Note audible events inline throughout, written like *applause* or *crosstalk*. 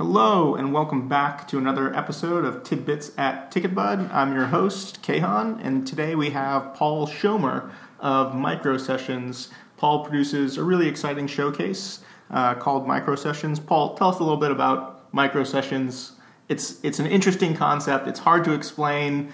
Hello, and welcome back to another episode of Tidbits at TicketBud. I'm your host, Kahan, and today we have Paul Schomer of Micro Sessions. Paul produces a really exciting showcase uh, called Micro Sessions. Paul, tell us a little bit about Micro Sessions. It's it's an interesting concept. It's hard to explain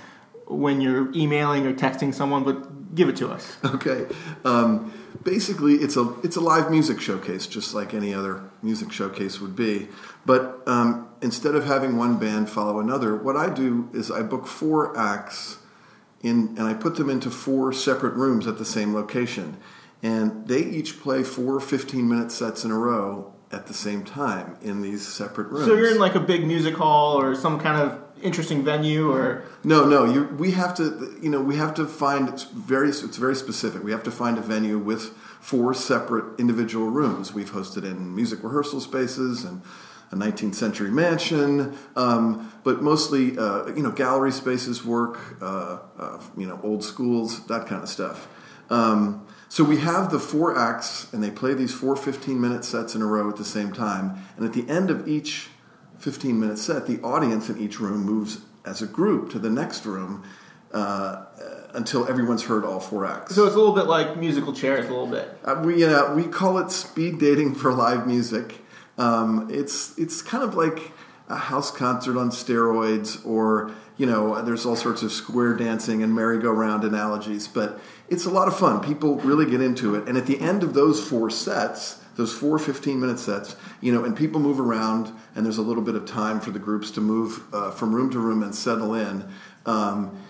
when you're emailing or texting someone, but give it to us. *laughs* Okay. Um, basically, it's a it's a live music showcase, just like any other music showcase would be. But um, instead of having one band follow another, what I do is I book four acts in, and I put them into four separate rooms at the same location, and they each play four 15 minute sets in a row at the same time in these separate rooms. So you're in like a big music hall or some kind of interesting venue or? No no you we have to you know we have to find it's very it's very specific. We have to find a venue with four separate individual rooms. We've hosted in music rehearsal spaces and a 19th century mansion um, but mostly uh, you know gallery spaces work uh, uh, you know old schools that kind of stuff. Um, so we have the four acts and they play these four 15 minute sets in a row at the same time. And at the end of each 15 minute set, the audience in each room moves as a group to the next room uh, until everyone's heard all four acts. So it's a little bit like musical chairs, a little bit. Uh, we know, we call it speed dating for live music. Um, it's it's kind of like a house concert on steroids, or you know, there's all sorts of square dancing and merry-go-round analogies, but it's a lot of fun. People really get into it, and at the end of those four sets those four 15 minute sets, you know, and people move around and there's a little bit of time for the groups to move uh, from room to room and settle in. Um,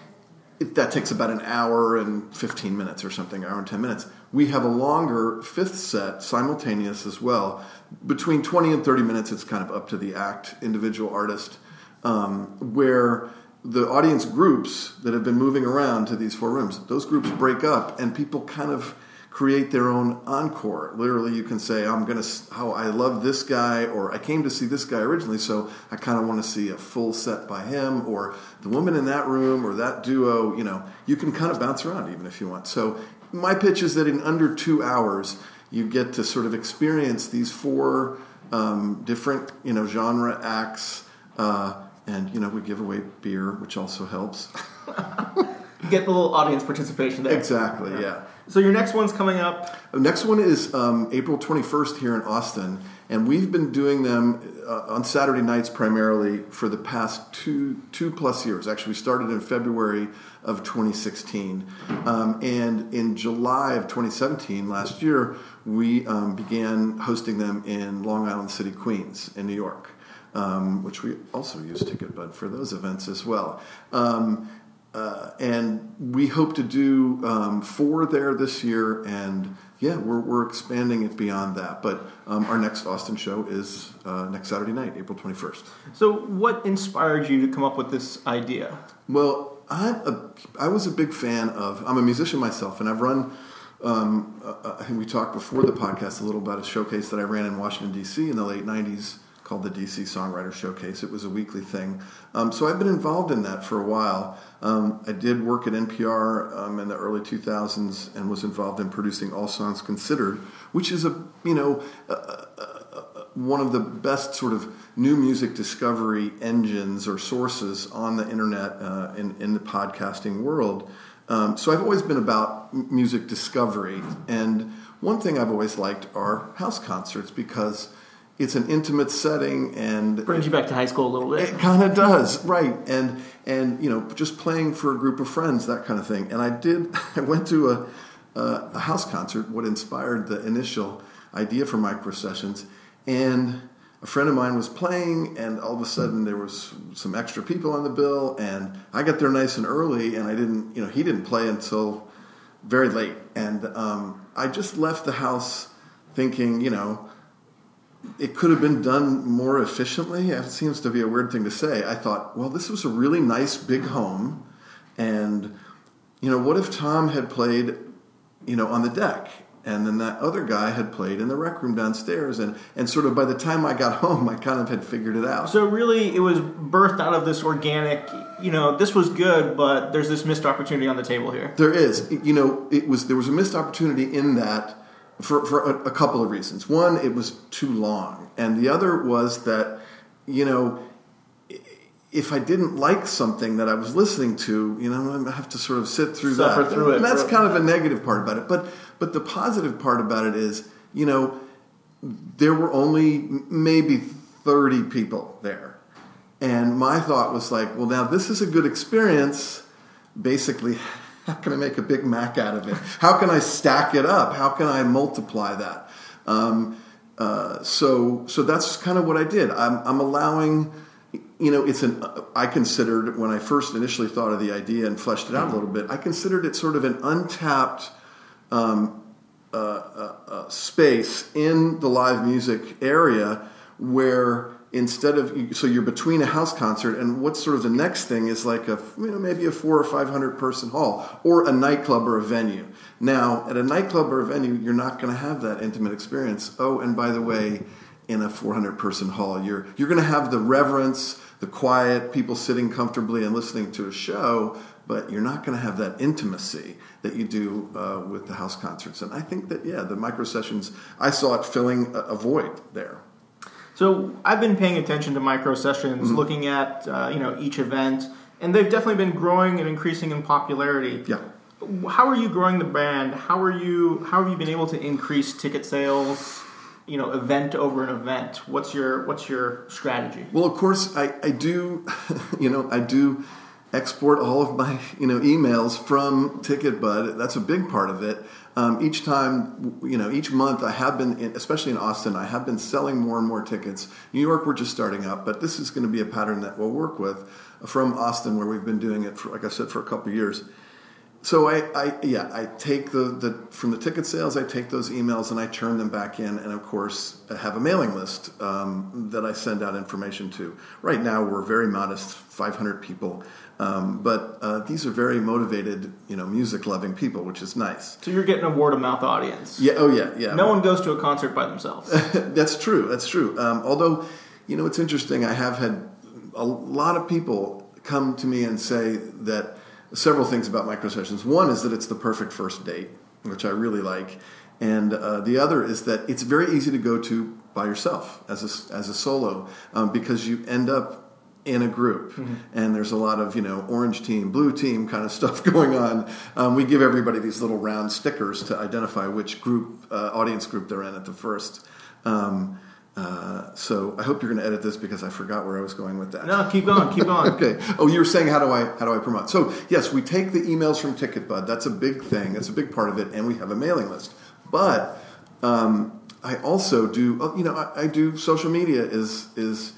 it, that takes about an hour and 15 minutes or something, hour and 10 minutes. We have a longer fifth set, simultaneous as well. Between 20 and 30 minutes, it's kind of up to the act, individual artist, um, where the audience groups that have been moving around to these four rooms, those groups break up and people kind of create their own encore. Literally, you can say, I'm to, how I love this guy, or I came to see this guy originally, so I kind of want to see a full set by him, or the woman in that room, or that duo. You know, you can kind of bounce around even if you want. So, my pitch is that in under two hours, you get to sort of experience these four um, different, you know, genre acts. Uh, and, you know, we give away beer, which also helps. *laughs* get the little audience participation there. Exactly, yeah. yeah. So your next one's coming up. The next one is um, April 21st here in Austin, and we've been doing them uh, on Saturday nights primarily for the past two two plus years. Actually, we started in February of 2016, um, and in July of 2017, last year, we um, began hosting them in Long Island City, Queens, in New York. Um, which we also use TicketBud for those events as well. Um, uh, and we hope to do um, four there this year, and yeah, we're, we're expanding it beyond that. But um, our next Austin show is uh, next Saturday night, April 21st. So, what inspired you to come up with this idea? Well, i a, I was a big fan of, I'm a musician myself, and I've run. Um, uh, we talked before the podcast a little about a showcase that I ran in Washington, D.C. in the late 90s called the DC Songwriter Showcase. It was a weekly thing. Um, so I've been involved in that for a while. Um, I did work at NPR um, in the early 2000s and was involved in producing All Songs Considered, which is a, you know, one of the best sort of new music discovery engines or sources on the internet uh, in, in the podcasting world. Um, so I've always been about music discovery. And one thing I've always liked are house concerts because – it's an intimate setting and brings you back to high school a little bit. It kind of does, right? And and you know, just playing for a group of friends, that kind of thing. And I did. *laughs* I went to a a house concert. What inspired the initial idea for micro sessions, and a friend of mine was playing, and all of a sudden there was some extra people on the bill, and I got there nice and early, and I didn't, you know, he didn't play until very late, and um, I just left the house thinking, you know it could have been done more efficiently. It seems to be a weird thing to say. I thought, well, this was a really nice big home, and you know, what if Tom had played, you know, on the deck, and then that other guy had played in the rec room downstairs, and and sort of by the time I got *laughs* home, I kind of had figured it out. So really, it was birthed out of this organic. You know, this was good, but there's this missed opportunity on the table here. There is. You know, it was there was a missed opportunity in that for, for a, a, couple of reasons. One, it was too long, and the other was that you know, if I didn't like something that I was listening to, you know, I have to sort of sit through Suffer that. through it. and that's kind of a negative part about it. But but the positive part about it is, you know, there were only maybe 30 people there. And my thought was like, well, now this is a good experience. Basically, how can I make a Big Mac out of it? How can I stack it up? How can I multiply that? Um, uh, so, so that's kind of what I did. I'm, I'm allowing, you know, it's an. I considered when I first initially thought of the idea and fleshed it out a little bit. I considered it sort of an untapped um, uh, uh, uh, space in the live music area where instead of so you're between a house concert and what's sort of the next thing is like a you know, maybe a four or five hundred person hall or a nightclub or a venue. Now at a nightclub or a venue you're not going to have that intimate experience. Oh and by the way in a 400 person hall you're you're going to have the reverence the quiet people sitting comfortably and listening to a show but you're not going to have that intimacy that you do uh, with the house concerts. And i think that yeah the micro sessions i saw it filling a, a void there So I've been paying attention to micro sessions, Mm-hmm. looking at uh, you know each event, and they've definitely been growing and increasing in popularity. yeah How are you growing the brand? How are you? How have you been able to increase ticket sales? You know, event over an event. What's your What's your strategy? Well, of course, I, I do, *laughs* you know, I do export all of my, you know, emails from TicketBud. That's a big part of it. Um, each time, you know, each month I have been, in, especially in Austin, I have been selling more and more tickets. New York, we're just starting up, but this is going to be a pattern that we'll work with from Austin, where we've been doing it, for, like I said, for a couple years. So I, I yeah, I take the, the from the ticket sales, I take those emails and I turn them back in, and of course I have a mailing list um, that I send out information to. Right now we're very modest, 500 people, um, but uh, these are very motivated, you know, music loving people, which is nice. So you're getting a word of mouth audience. Yeah, oh yeah, yeah. No one goes to a concert by themselves. *laughs* that's true. That's true. Um, although, you know, it's interesting. I have had a lot of people come to me and say that several things about micro sessions. One is that it's the perfect first date, which I really like, and uh, the other is that it's very easy to go to by yourself as a, as a solo um, because you end up in a group and there's a lot of you know orange team blue team kind of *laughs* stuff going on um, we give everybody these little round stickers to identify which group uh, audience group they're in at the first um, uh, so I hope you're going to edit this because I forgot where I was going with that. no, keep going, keep *laughs* going. Okay. Oh, you were saying how do I how do I promote? So yes, we take the emails from TicketBud. That's a big thing. That's a big part of it, and we have a mailing list. But um, I also do. uh, You know, I, I do social media is is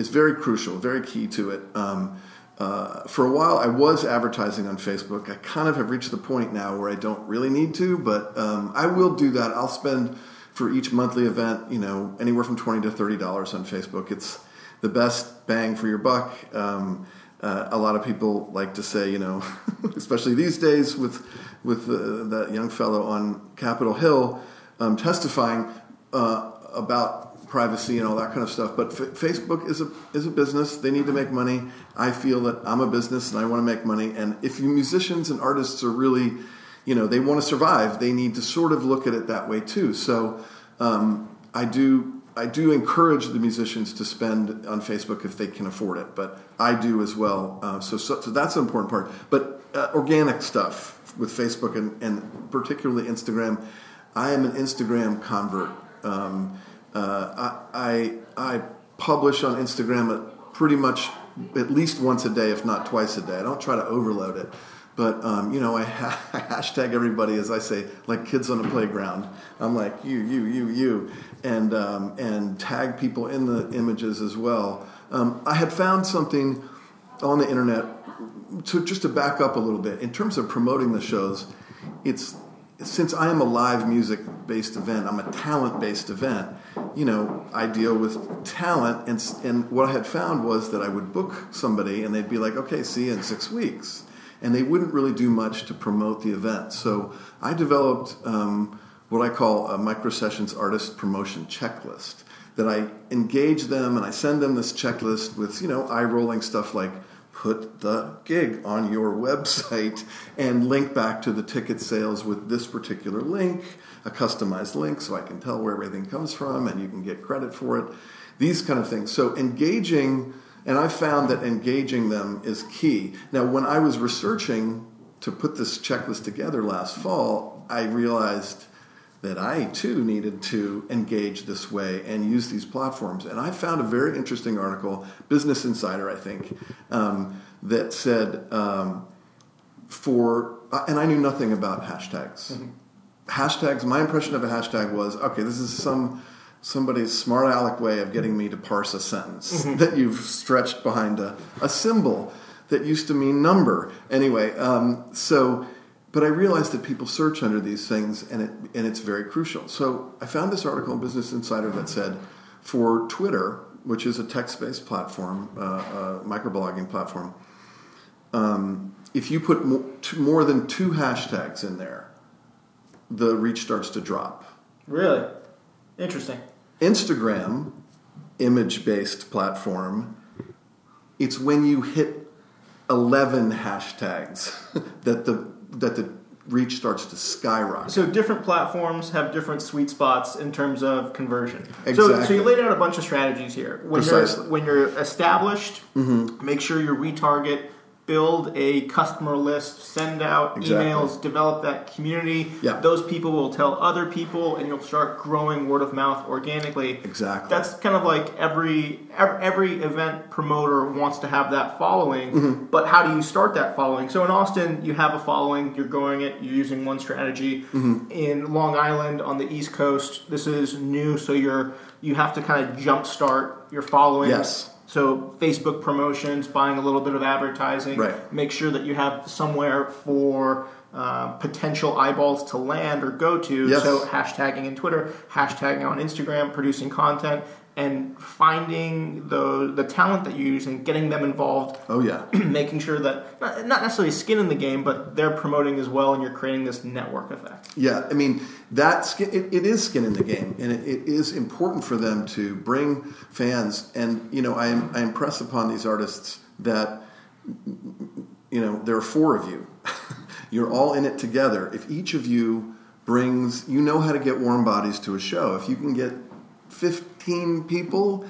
is very crucial, very key to it. Um, uh, for a while, I was advertising on Facebook. I kind of have reached the point now where I don't really need to, but um, I will do that. I'll spend for each monthly event, you know, anywhere from twenty to thirty dollars on Facebook. It's the best bang for your buck. Um, uh, a lot of people like to say, you know, *laughs* especially these days with with uh, that young fellow on Capitol Hill um, testifying uh, about privacy and all that kind of stuff. But F- Facebook is a is a business; they need to make money. I feel that I'm a business and I want to make money. And if you musicians and artists are really, you know, they want to survive, they need to sort of look at it that way too. So um, I do. I do encourage the musicians to spend on Facebook if they can afford it, but I do as well. Uh, so, so, so that's an important part. But uh, organic stuff with Facebook and, and particularly Instagram, I am an Instagram convert. Um, uh, I, I I publish on Instagram pretty much at least once a day, if not twice a day. I don't try to overload it. But um, you know, I, ha- *laughs* I hashtag everybody as I say, like kids on a playground. I'm like you, you, you, you, and um, and tag people in the images as well. Um, I had found something on the internet to just to back up a little bit in terms of promoting the shows. It's since I am a live music based event, I'm a talent based event. You know, I deal with talent, and and what I had found was that I would book somebody, and they'd be like, "Okay, see you in six weeks." and they wouldn't really do much to promote the event. So I developed um, what I call a micro sessions artist promotion checklist. That I engage them and I send them this checklist with you know eye rolling stuff like put the gig on your website and link back to the ticket sales with this particular link, a customized link so I can tell where everything comes from and you can get credit for it. these kind of things. So engaging, and I found that engaging them is key. Now, when I was researching to put this checklist together last fall, I realized that I too needed to engage this way and use these platforms. And I found a very interesting article, Business Insider, I think, um, that said um, for, and I knew nothing about hashtags. Mm-hmm. Hashtags, my impression of a hashtag was okay, this is some somebody's smart aleck way of getting me to parse a sentence mm-hmm. *laughs* that you've stretched behind a, a symbol that used to mean number. Anyway, um, so but I realized that people search under these things, and it and it's very crucial. So I found this article in Business Insider that said for Twitter, which is a text-based platform, uh, a microblogging platform, um, if you put more, more than two hashtags in there, the reach starts to drop. Really interesting. Instagram, image-based platform, it's when you hit 11 hashtags *laughs* that the that the reach starts to skyrocket. So different platforms have different sweet spots in terms of conversion. Exactly. So, so you laid out a bunch of strategies here. When Precisely. You're, when you're established, mm-hmm. make sure you retarget build a customer list, send out exactly. emails, develop that community. Yeah. Those people will tell other people, and you'll start growing word of mouth organically. Exactly. That's kind of like every every event promoter wants to have that following, mm-hmm. but how do you start that following? So in Austin, you have a following, you're growing it, you're using one strategy. Mm-hmm. In Long Island on the East Coast, this is new, so you're you have to kind of jumpstart your following. Yes so Facebook promotions, buying a little bit of advertising, right. make sure that you have somewhere for uh, potential eyeballs to land or go to. Yes. So hashtagging in Twitter, hashtagging on Instagram, producing content, and finding the the talent that you use and getting them involved. Oh yeah, *clears throat* making sure that not, not necessarily skin in the game, but they're promoting as well, and you're creating this network effect. Yeah, I mean that skin, it, it is skin in the game, and it, it is important for them to bring fans. And you know, I I impress upon these artists that you know there are four of you. *laughs* you're all in it together. If each of you brings, you know how to get warm bodies to a show. If you can get 15 people,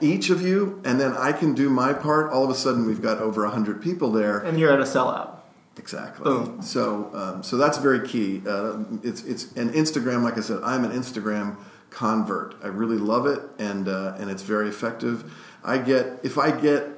each of you, and then I can do my part. All of a sudden, we've got over 100 people there. And you're at a sellout. Exactly. Boom. So, um, so that's very key. Uh, it's it's and Instagram. Like I said, I'm an Instagram convert. I really love it, and uh, and it's very effective. I get if I get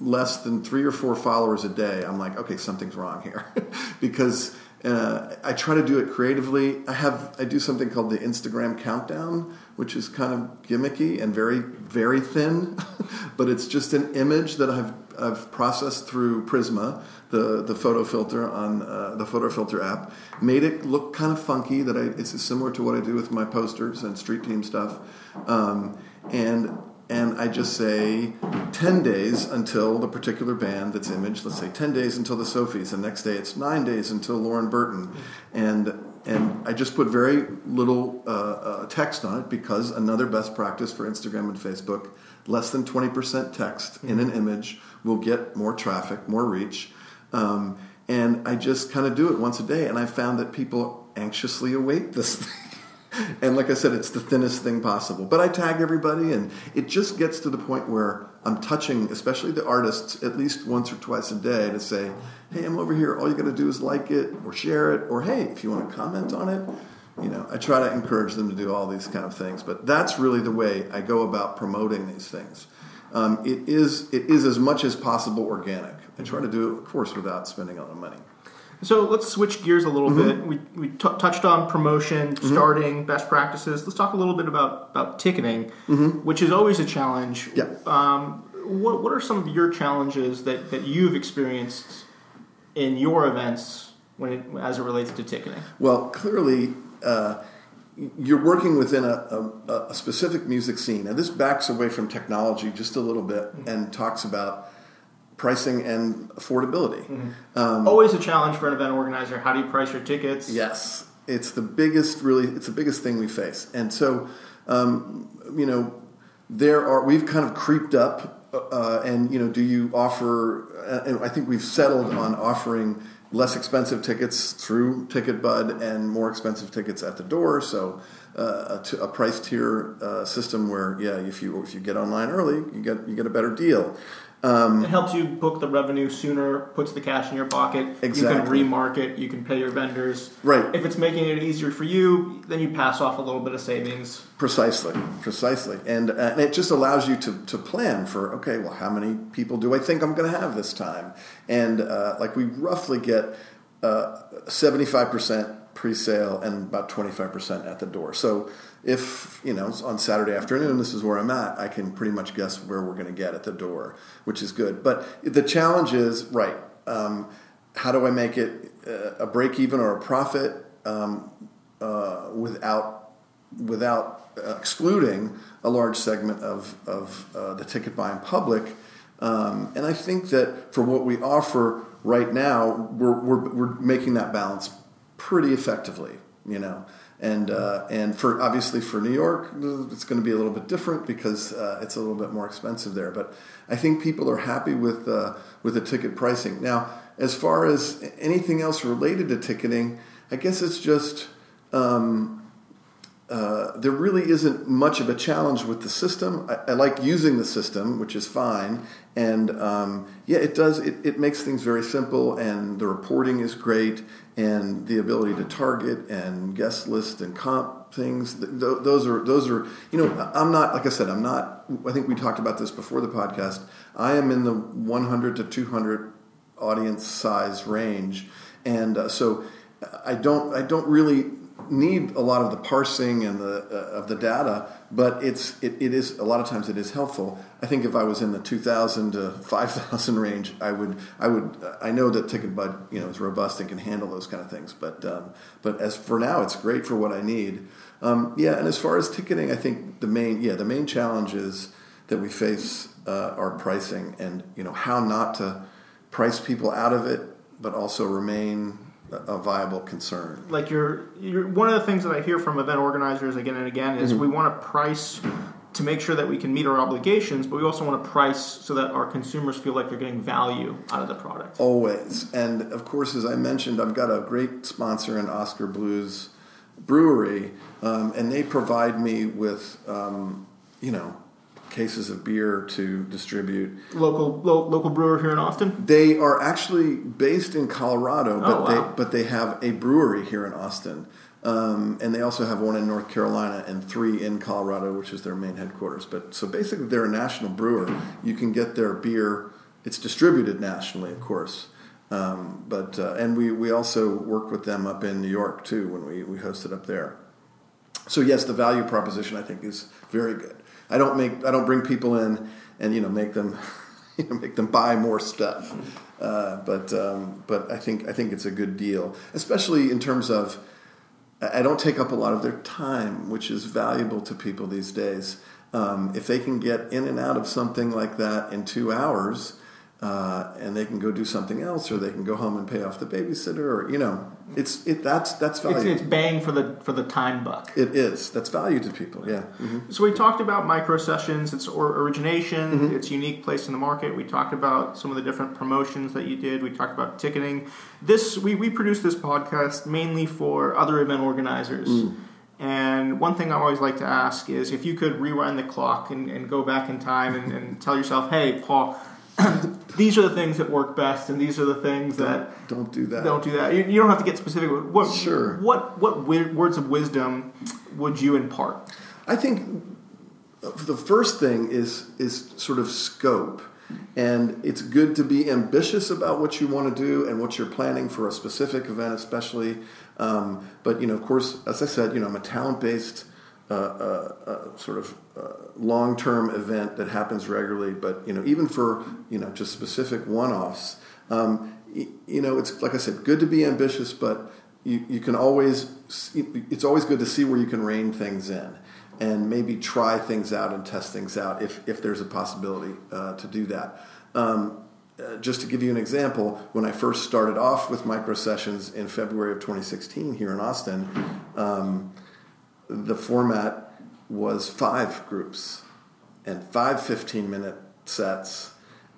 less than three or four followers a day, I'm like, okay, something's wrong here, *laughs* because uh, I try to do it creatively. I have I do something called the Instagram countdown, which is kind of gimmicky and very very thin, *laughs* but it's just an image that I've I've processed through Prisma, the the photo filter on uh, the photo filter app, made it look kind of funky. That I it's similar to what I do with my posters and street team stuff, um, and and I just say 10 days until the particular band that's imaged. Let's say 10 days until the Sophies. The next day it's nine days until Lauren Burton. And, and I just put very little uh, uh, text on it because another best practice for Instagram and Facebook less than 20% text in an image will get more traffic, more reach. Um, and I just kind of do it once a day. And I found that people anxiously await this *laughs* thing and like I said, it's the thinnest thing possible. But I tag everybody, and it just gets to the point where I'm touching, especially the artists, at least once or twice a day to say, hey, I'm over here. All you got to do is like it or share it, or hey, if you want to comment on it. You know, I try to encourage them to do all these kind of things. But that's really the way I go about promoting these things. Um, it is it is as much as possible organic. I try to do it, of course, without spending a lot of money. So let's switch gears a little mm-hmm. bit. We, we t- touched on promotion, mm-hmm. starting, best practices. Let's talk a little bit about, about ticketing, mm-hmm. which is always a challenge. Yeah. Um, what, what are some of your challenges that, that you've experienced in your events when it, as it relates to ticketing? Well, clearly, uh, you're working within a, a, a, specific music scene. and this backs away from technology just a little bit mm-hmm. and talks about pricing and affordability. Mm-hmm. Um, Always a challenge for an event organizer. How do you price your tickets? Yes, it's the biggest. Really, it's the biggest thing we face. And so, um, you know, there are we've kind of creeped up. Uh, and you know, do you offer? Uh, and I think we've settled on offering less expensive tickets through TicketBud and more expensive tickets at the door. So uh, a, t- a price tier uh, system where yeah, if you if you get online early, you get you get a better deal. Um, it helps you book the revenue sooner, puts the cash in your pocket. Exactly. You can remarket, you can pay your vendors. Right. If it's making it easier for you, then you pass off a little bit of savings. Precisely, precisely. And, uh, and it just allows you to, to plan for, okay, well, how many people do I think I'm going to have this time? And uh, like we roughly get uh, 75% pre sale and about 25% at the door. So if you know on Saturday afternoon, this is where I'm at. I can pretty much guess where we're going to get at the door, which is good. But the challenge is right. Um, how do I make it uh, a break even or a profit um, uh, without without uh, excluding a large segment of of uh, the ticket buying public? Um, and I think that for what we offer right now, we're, we're, we're making that balance pretty effectively. You know and uh, and for obviously for New York, it's going to be a little bit different because uh, it's a little bit more expensive there. But I think people are happy with uh, with the ticket pricing. Now, as far as anything else related to ticketing, I guess it's just um, uh, there really isn't much of a challenge with the system. I, I like using the system, which is fine, and um, yeah, it does. It, it makes things very simple, and the reporting is great, and the ability to target and guest list and comp things. Th- those are those are you know. I'm not like I said. I'm not. I think we talked about this before the podcast. I am in the 100 to 200 audience size range, and uh, so I don't. I don't really need a lot of the parsing and the uh, of the data, but it's it, it is a lot of times it is helpful. I think if I was in the 2,000 to 5,000 range, I would I would I know that TicketBud you know is robust and can handle those kind of things. But um, but as for now, it's great for what I need. Um, yeah, and as far as ticketing, I think the main yeah the main challenges that we face uh, are pricing and you know how not to price people out of it, but also remain a viable concern. Like you're, you're one of the things that I hear from event organizers again and again is mm-hmm. we want to price to make sure that we can meet our obligations, but we also want to price so that our consumers feel like they're getting value out of the product. Always. And of course, as I mentioned, I've got a great sponsor in Oskar Blues Brewery, um, and they provide me with, um, you know, cases of beer to distribute. Local lo- local brewer here in Austin. They are actually based in Colorado, but oh, wow. they but they have a brewery here in Austin, um, and they also have one in North Carolina and three in Colorado, which is their main headquarters. But so basically, they're a national brewer. You can get their beer. It's distributed nationally, of course. Um, but uh, and we, we also work with them up in New York too when we, we hosted up there. So yes, the value proposition I think is very good. I don't make I don't bring people in and you know make them *laughs* you know make them buy more stuff. Uh, but um, but I think I think it's a good deal, especially in terms of I don't take up a lot of their time, which is valuable to people these days. Um, if they can get in and out of something like that in two hours, uh, and they can go do something else, or they can go home and pay off the babysitter, or you know, it's it that's that's value. It's, it's bang for the for the time buck. It is. That's value to people. Yeah. Mm-hmm. So we talked about micro sessions, its origination, mm-hmm. its unique place in the market. We talked about some of the different promotions that you did. We talked about ticketing. This we we produced this podcast mainly for other event organizers. Mm. And one thing I always like to ask is if you could rewind the clock and, and go back in time and, and tell yourself, hey, Paul, *coughs* these are the things that work best, and these are the things don't, that don't do that. Don't do that. You, you don't have to get specific. What sure? What what words of wisdom would you impart? I think the first thing is is sort of scope, and it's good to be ambitious about what you want to do and what you're planning for a specific event, especially. Um, but you know, of course, as I said, you know, I'm a talent based a, sort of long term event that happens regularly, but you know, even for you know just specific one offs, um, you know, it's like I said, good to be ambitious, but you, you can always it's always good to see where you can rein things in and maybe try things out and test things out if, if there's a possibility uh, to do that. Um, uh, just to give you an example, when I first started off with micro sessions in February of 2016 here in Austin, um, the format was five groups and five 15 minute sets,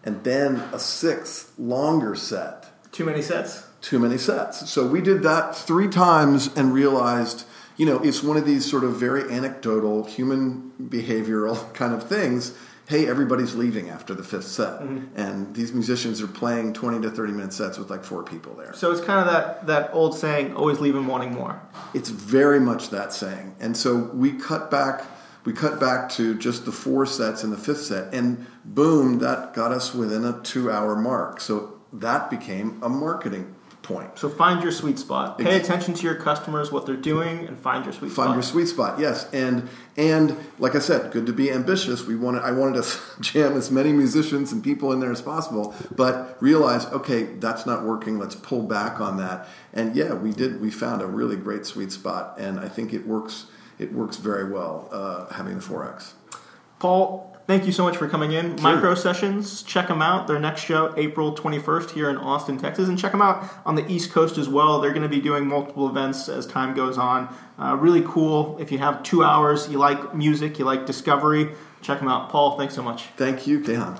and then a sixth longer set. Too many sets? Too many sets. So we did that three times and realized you know, it's one of these sort of very anecdotal human behavioral *laughs* kind of things. Hey, everybody's leaving after the fifth set, Mm-hmm. and these musicians are playing twenty to thirty minute sets with like four people there. So it's kind of that, that old saying, always leave them wanting more. It's very much that saying. And so we cut back we cut back to just the four sets in the fifth set and boom, that got us within a 2-hour mark. So that became a marketing point. So find your sweet spot. Pay Ex- attention to your customers, what they're doing, and find your sweet Find spot. Find your sweet spot. Yes. And and like I said, good to be ambitious. We wanted I wanted to *laughs* jam as many musicians and people in there as possible, but realize, okay, that's not working. Let's pull back on that. And yeah, we did we found a really great sweet spot and I think it works it works very well uh, having the 4X. Paul, thank you so much for coming in. Sure. Micro Sessions, check them out. Their next show, April 21st, here in Austin, Texas. And check them out on the East Coast as well. They're going to be doing multiple events as time goes on. Uh, really cool. If you have two hours, you like music, you like discovery, check them out. Paul, thanks so much. Thank you, Kehan.